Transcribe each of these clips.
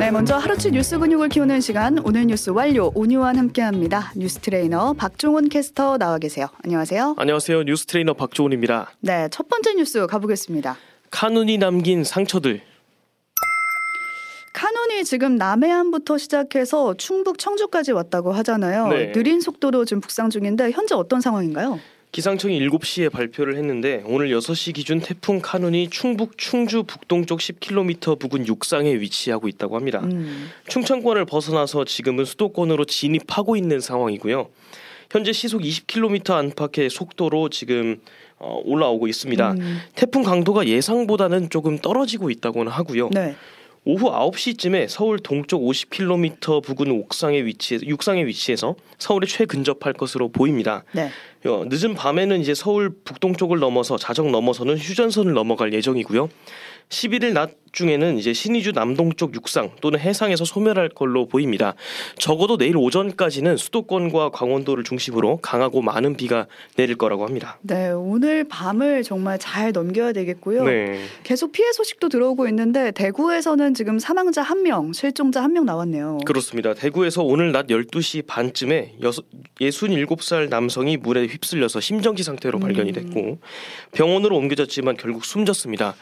네, 먼저 하루치 뉴스 근육을 키우는 시간 오늘 뉴스 완료 오뉴완 함께합니다. 뉴스 트레이너 박종훈 캐스터 나와 계세요. 안녕하세요. 안녕하세요. 뉴스 트레이너 박종훈입니다. 네, 첫 번째 뉴스 가보겠습니다. 카눈이 남긴 상처들. 카눈이 지금 남해안부터 시작해서 충북 청주까지 왔다고 하잖아요. 네. 느린 속도로 지금 북상 중인데 현재 어떤 상황인가요? 기상청이 7시에 발표를 했는데 오늘 6시 기준 태풍 카눈이 충북 충주 북동쪽 10km 부근 육상에 위치하고 있다고 합니다. 음, 충청권을 벗어나서 지금은 수도권으로 진입하고 있는 상황이고요. 현재 시속 20km 안팎의 속도로 지금 어, 올라오고 있습니다. 음, 태풍 강도가 예상보다는 조금 떨어지고 있다고는 하고요. 네. 오후 9시쯤에 서울 동쪽 50km 부근 옥상에 위치해 육상에 위치해서 서울에 최근접할 것으로 보입니다. 네. 어, 늦은 밤에는 이제 서울 북동쪽을 넘어서 자정 넘어서는 휴전선을 넘어갈 예정이고요. 11일 낮 중에는 이제 신의주 남동쪽 육상 또는 해상에서 소멸할 걸로 보입니다. 적어도 내일 오전까지는 수도권과 강원도를 중심으로 강하고 많은 비가 내릴 거라고 합니다. 네, 오늘 밤을 정말 잘 넘겨야 되겠고요. 네. 계속 피해 소식도 들어오고 있는데 대구에서는 지금 사망자 한 명, 실종자 한명 나왔네요. 그렇습니다. 대구에서 오늘 낮 12시 반쯤에 여섯, 67살 남성이 물에 휩쓸려서 심정지 상태로 발견이 됐고 병원으로 옮겨졌지만 결국 숨졌습니다.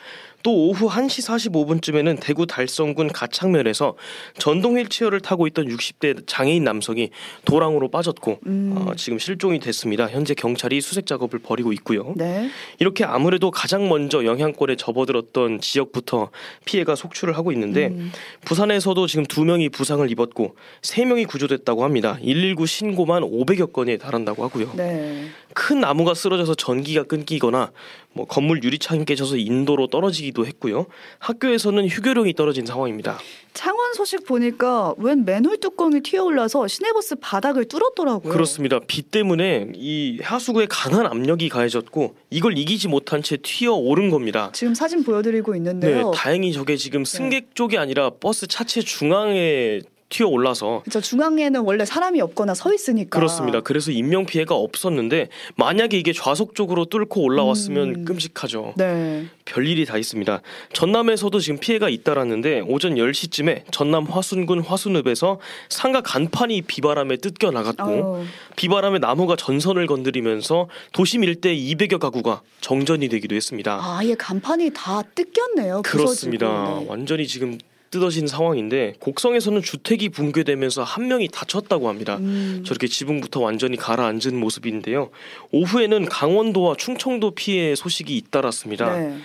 또 오후 1시 45 분쯤에는 대구 달성군 가창면에서 전동 휠체어를 타고 있던 60대 장애인 남성이 도랑으로 빠졌고 음. 어, 지금 실종이 됐습니다. 현재 경찰이 수색 작업을 벌이고 있고요. 네. 이렇게 아무래도 가장 먼저 영향권에 접어들었던 지역부터 피해가 속출을 하고 있는데 음. 부산에서도 지금 두 명이 부상을 입었고 세 명이 구조됐다고 합니다. 119 신고만 500여 건에 달한다고 하고요. 네. 큰 나무가 쓰러져서 전기가 끊기거나 뭐 건물 유리창이 깨져서 인도로 떨어지기도 했고요. 학교 에서는 휴교령이 떨어진 상황입니다. 창원 소식 보니까 웬 맨홀 뚜껑이 튀어올라서 시내버스 바닥을 뚫었더라고요. 그렇습니다. 비 때문에 이 하수구에 강한 압력이 가해졌고 이걸 이기지 못한 채 튀어 오른 겁니다. 지금 사진 보여드리고 네, 있는데요. 다행히 저게 지금 승객 쪽이 아니라 버스 차체 중앙에 튀어 올라서 저 중앙에는 원래 사람이 없거나 서 있으니까. 그렇습니다. 그래서 인명 피해가 없었는데 만약에 이게 좌석 쪽으로 뚫고 올라왔으면 음. 끔찍하죠. 네. 별일이 다 있습니다. 전남에서도 지금 피해가 잇따랐는데 오전 10시쯤에 전남 화순군 화순읍에서 상가 간판이 비바람에 뜯겨 나갔고 아유, 비바람에 나무가 전선을 건드리면서 도심 일대 200여 가구가 정전이 되기도 했습니다. 아예 간판이 다 뜯겼네요. 그렇습니다. 부서지고. 네. 완전히 지금 뜯어진 상황인데 곡성에서는 주택이 붕괴되면서 한 명이 다쳤다고 합니다. 음, 저렇게 지붕부터 완전히 가라앉은 모습인데요. 오후에는 강원도와 충청도 피해 소식이 잇따랐습니다. 네.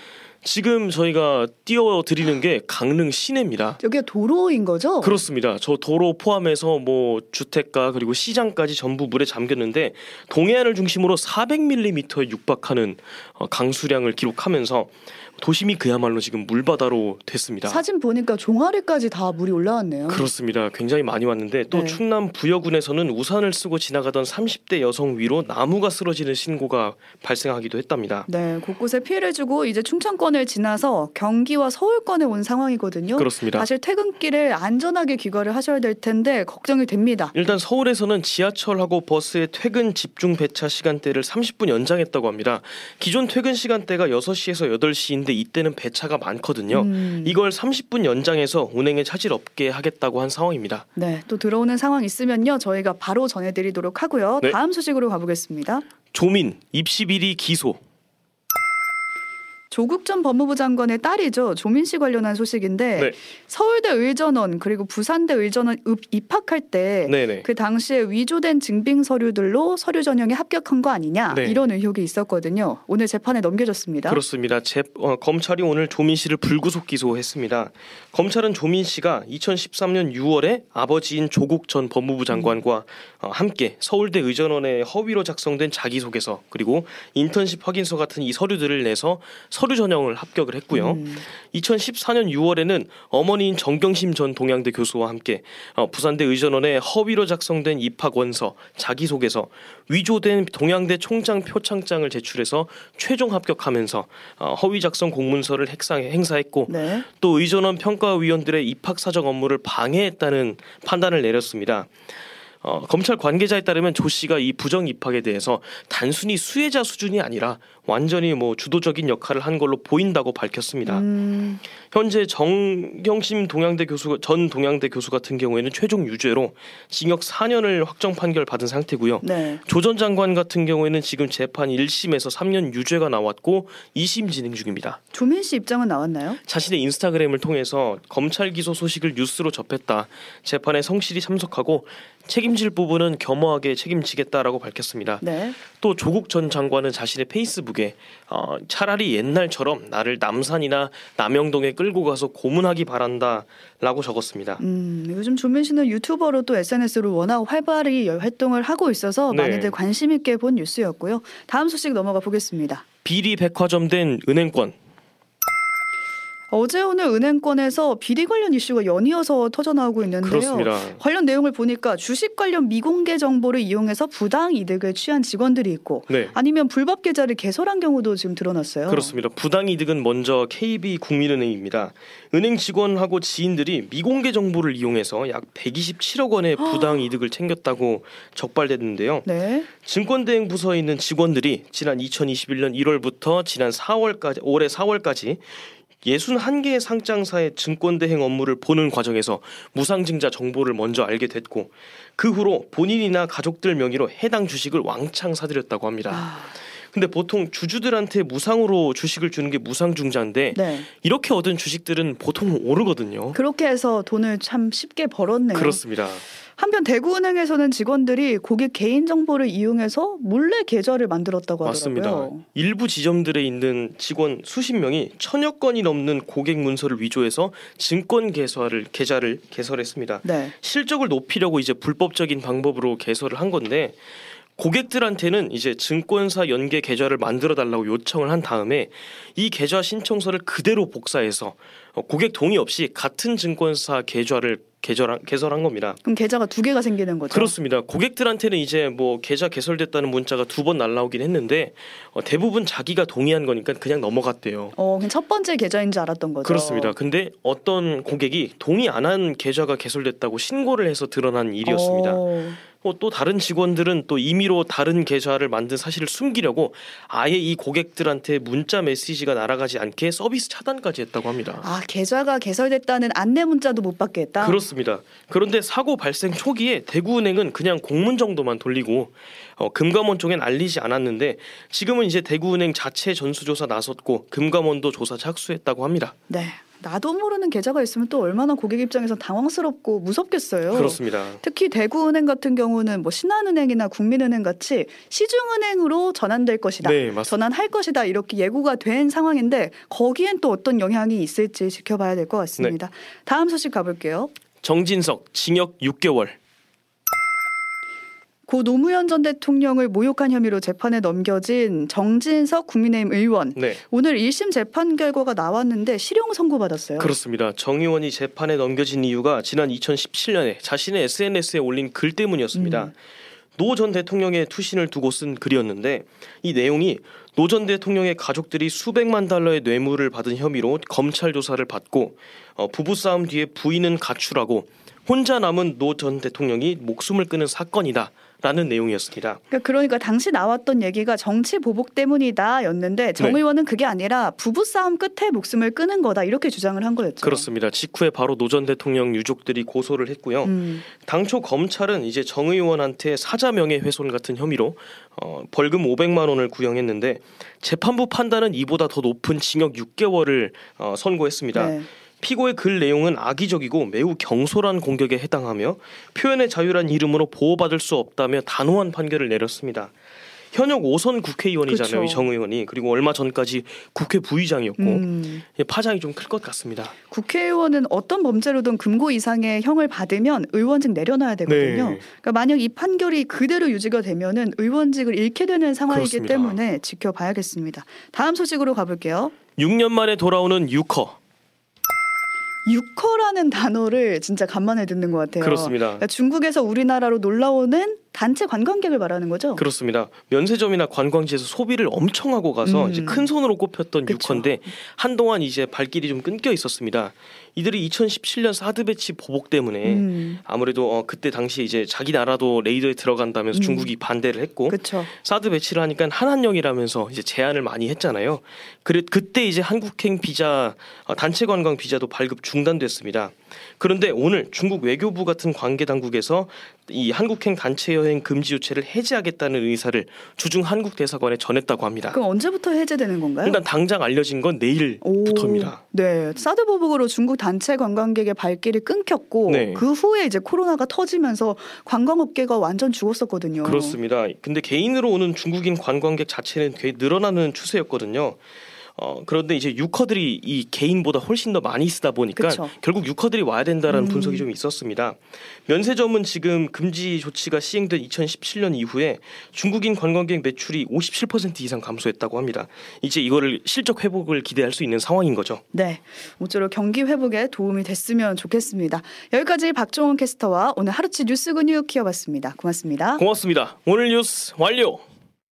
지금 저희가 띄워드리는 게 강릉 시내입니다. 여기가 도로인 거죠? 그렇습니다. 저 도로 포함해서 뭐 주택가 그리고 시장까지 전부 물에 잠겼는데 동해안을 중심으로 400mm에 육박하는 어, 강수량을 기록하면서 도심이 그야말로 지금 물바다로 됐습니다. 사진 보니까 종아리까지 다 물이 올라왔네요. 그렇습니다. 굉장히 많이 왔는데 또 네. 충남 부여군에서는 우산을 쓰고 지나가던 30대 여성 위로 나무가 쓰러지는 신고가 발생하기도 했답니다. 네, 곳곳에 피해를 주고 이제 충청권을 지나서 경기와 서울권에 온 상황이거든요. 그렇습니다. 사실 퇴근길에 안전하게 귀가를 하셔야 될 텐데 걱정이 됩니다. 일단 서울에서는 지하철하고 버스의 퇴근 집중 배차 시간대를 30분 연장했다고 합니다. 기존 퇴근 시간대가 6시에서 8시인 데 이때는 배차가 많거든요. 음, 이걸 30분 연장해서 운행에 차질 없게 하겠다고 한 상황입니다. 네, 또 들어오는 상황 있으면요 저희가 바로 전해드리도록 하고요. 네. 다음 소식으로 가보겠습니다. 조민 입시 비리 기소. 조국 전 법무부 장관의 딸이죠 조민 씨 관련한 소식인데 네. 서울대 의전원 그리고 부산대 의전원 읍- 입학할 때. 그 당시에 위조된 증빙 서류들로 서류 전형에 합격한 거 아니냐 네. 이런 의혹이 있었거든요. 오늘 재판에 넘겨졌습니다. 그렇습니다. 재, 어, 검찰이 오늘 조민 씨를 불구속 기소했습니다. 검찰은 조민 씨가 2013년 6월에 아버지인 조국 전 법무부 장관과 어, 함께 서울대 의전원에 허위로 작성된 자기소개서 그리고 인턴십 확인서 같은 이 서류들을 내서 서류 전형을 합격을 했고요. 음, 2014년 6월에는 어머니인 정경심 전 동양대 교수와 함께 어, 부산대 의전원에 허위로 작성된 입학 원서, 자기소개서, 위조된 동양대 총장 표창장을 제출해서 최종 합격하면서 어, 허위 작성 공문서를 행사, 행사했고 네. 또 의전원 평가위원들의 입학 사정 업무를 방해했다는 판단을 내렸습니다. 어, 검찰 관계자에 따르면 조 씨가 이 부정 입학에 대해서 단순히 수혜자 수준이 아니라 완전히 뭐 주도적인 역할을 한 걸로 보인다고 밝혔습니다. 음, 현재 정경심 동양대 교수 전 동양대 교수 같은 경우에는 최종 유죄로 징역 4년을 확정 판결 받은 상태고요. 네. 조전 장관 같은 경우에는 지금 재판 1심에서 3년 유죄가 나왔고 2심 진행 중입니다. 조민 씨 입장은 나왔나요? 자신의 인스타그램을 통해서 검찰 기소 소식을 뉴스로 접했다. 재판에 성실히 참석하고 책임질 부분은 겸허하게 책임지겠다라고 밝혔습니다. 네. 또 조국 전 장관은 자신의 페이스북에 어, 차라리 옛날처럼 나를 남산이나 남영동에 끌고 가서 고문하기 바란다라고 적었습니다. 음, 요즘 조민 씨는 유튜버로 또 SNS로 워낙 활발히 활동을 하고 있어서 네. 많이들 관심 있게 본 뉴스였고요. 다음 소식 넘어가 보겠습니다. 비리 백화점 된 은행권 어제 오늘 은행권에서 비리 관련 이슈가 연이어서 터져 나오고 있는데요. 그렇습니다. 관련 내용을 보니까 주식 관련 미공개 정보를 이용해서 부당 이득을 취한 직원들이 있고 네. 아니면 불법 계좌를 개설한 경우도 지금 드러났어요. 그렇습니다. 부당 이득은 먼저 KB 국민은행입니다. 은행 직원하고 지인들이 미공개 정보를 이용해서 약 127억 원의 부당 이득을 챙겼다고 적발됐는데요. 네. 증권대행 부서에 있는 직원들이 지난 2021년 1월부터 지난 4월까지 올해 4월까지 61개의 상장사의 증권대행 업무를 보는 과정에서 무상증자 정보를 먼저 알게 됐고 그 후로 본인이나 가족들 명의로 해당 주식을 왕창 사들였다고 합니다. 아, 근데 보통 주주들한테 무상으로 주식을 주는 게 무상중자인데 네. 이렇게 얻은 주식들은 보통 오르거든요. 그렇게 해서 돈을 참 쉽게 벌었네요. 그렇습니다. 한편 대구은행에서는 직원들이 고객 개인 정보를 이용해서 몰래 계좌를 만들었다고 맞습니다. 하더라고요. 일부 지점들에 있는 직원 수십 명이 천여 건이 넘는 고객 문서를 위조해서 증권 개설을 계좌를 개설했습니다. 네. 실적을 높이려고 이제 불법적인 방법으로 개설을 한 건데 고객들한테는 이제 증권사 연계 계좌를 만들어 달라고 요청을 한 다음에 이 계좌 신청서를 그대로 복사해서 어, 고객 동의 없이 같은 증권사 계좌를 개설한, 개설한 겁니다. 그럼 계좌가 두 개가 생기는 거죠. 그렇습니다. 고객들한테는 이제 뭐 계좌 개설됐다는 문자가 두 번 날라오긴 했는데 어, 대부분 자기가 동의한 거니까 그냥 넘어갔대요. 어, 그냥 첫 번째 계좌인 줄 알았던 거죠. 그렇습니다. 근데 어떤 고객이 동의 안 한 계좌가 개설됐다고 신고를 해서 드러난 일이었습니다. 어, 어, 또 다른 직원들은 또 임의로 다른 계좌를 만든 사실을 숨기려고 아예 이 고객들한테 문자 메시지가 날아가지 않게 서비스 차단까지 했다고 합니다. 아 계좌가 개설됐다는 안내 문자도 못 받겠다. 그렇습니다. 그런데 사고 발생 초기에 대구은행은 그냥 공문 정도만 돌리고 어, 금감원 쪽엔 알리지 않았는데 지금은 이제 대구은행 자체 전수조사 나섰고 금감원도 조사 착수했다고 합니다. 네. 나도 모르는 계좌가 있으면 또 얼마나 고객 입장에서 당황스럽고 무섭겠어요. 그렇습니다. 특히 대구은행 같은 경우는 뭐 신한은행이나 국민은행 같이 시중은행으로 전환될 것이다. 네, 맞습니다. 전환할 것이다. 이렇게 예고가 된 상황인데 거기엔 또 어떤 영향이 있을지 지켜봐야 될 것 같습니다. 네. 다음 소식 가볼게요. 정진석 징역 6개월. 고 노무현 전 대통령을 모욕한 혐의로 재판에 넘겨진 정진석 국민의힘 의원. 네. 오늘 1심 재판 결과가 나왔는데 실형 선고받았어요. 그렇습니다. 정 의원이 재판에 넘겨진 이유가 지난 2017년에 자신의 SNS에 올린 글 때문이었습니다. 음. 노전 대통령의 투신을 두고 쓴 글이었는데 이 내용이 노 전 대통령의 가족들이 수백만 달러의 뇌물을 받은 혐의로 검찰 조사를 받고 어, 부부싸움 뒤에 부인은 가출하고 혼자 남은 노 전 대통령이 목숨을 끊은 사건이다. 라는 내용이었습니다. 그러니까, 그러니까 당시 나왔던 얘기가 정치 보복 때문이다였는데 정 네. 의원은 그게 아니라 부부 싸움 끝에 목숨을 끊은 거다 이렇게 주장을 한 거였죠. 그렇습니다. 직후에 바로 노 전 대통령 유족들이 고소를 했고요. 음, 당초 검찰은 이제 정 의원한테 사자 명예 훼손 같은 혐의로 어, 벌금 500만 원을 구형했는데 재판부 판단은 이보다 더 높은 징역 6개월을 어, 선고했습니다. 네. 피고의 글 내용은 악의적이고 매우 경솔한 공격에 해당하며 표현의 자유란 이름으로 보호받을 수 없다며 단호한 판결을 내렸습니다. 현역 5선 국회의원이잖아요. 이정 의원이. 그리고 얼마 전까지 국회 부의장이었고 음, 예, 파장이 좀 클 것 같습니다. 국회의원은 어떤 범죄로든 금고 이상의 형을 받으면 의원직 내려놔야 되거든요. 네. 그러니까 만약 이 판결이 그대로 유지가 되면은 의원직을 잃게 되는 상황이기 그렇습니다. 때문에 지켜봐야겠습니다. 다음 소식으로 가볼게요. 6년 만에 돌아오는 유커. 유커라는 단어를 진짜 간만에 듣는 것 같아요. 그렇습니다. 그러니까 중국에서 우리나라로 놀러 오는 단체 관광객을 말하는 거죠? 그렇습니다. 면세점이나 관광지에서 소비를 엄청 하고 가서 음. 이제 큰 손으로 꼽혔던 그쵸. 유커인데 한동안 이제 발길이 좀 끊겨 있었습니다. 이들이 2017년 사드 배치 보복 때문에 음, 아무래도 어, 그때 당시 이제 자기 나라도 레이더에 들어간다면서 음. 중국이 반대를 했고 그렇죠. 사드 배치를 하니까 한한령이라면서 이제 제한을 많이 했잖아요. 그래 그때 이제 한국행 비자 어, 단체 관광 비자도 발급 중단됐습니다. 그런데 오늘 중국 외교부 같은 관계 당국에서 이 한국행 단체 여행 금지 조치를 해제하겠다는 의사를 주중 한국 대사관에 전했다고 합니다. 그럼 언제부터 해제되는 건가요? 일단 당장 알려진 건 내일부터입니다. 오, 네, 사드 보복으로 중국 단체 관광객의 발길이 끊겼고 네. 그 후에 이제 코로나가 터지면서 관광업계가 완전 죽었었거든요. 그렇습니다. 근데 개인으로 오는 중국인 관광객 자체는 꽤 늘어나는 추세였거든요. 어, 그런데 이제 유커들이 이 개인보다 훨씬 더 많이 쓰다 보니까 그쵸. 결국 유커들이 와야 된다라는 음. 분석이 좀 있었습니다. 면세점은 지금 금지 조치가 시행된 2017년 이후에 중국인 관광객 매출이 57% 이상 감소했다고 합니다. 이제 이거를 실적 회복을 기대할 수 있는 상황인 거죠. 네, 모쪼록 경기 회복에 도움이 됐으면 좋겠습니다. 여기까지 박종원 캐스터와 오늘 하루치 뉴스 근육 키워봤습니다. 고맙습니다. 고맙습니다. 오늘 뉴스 완료.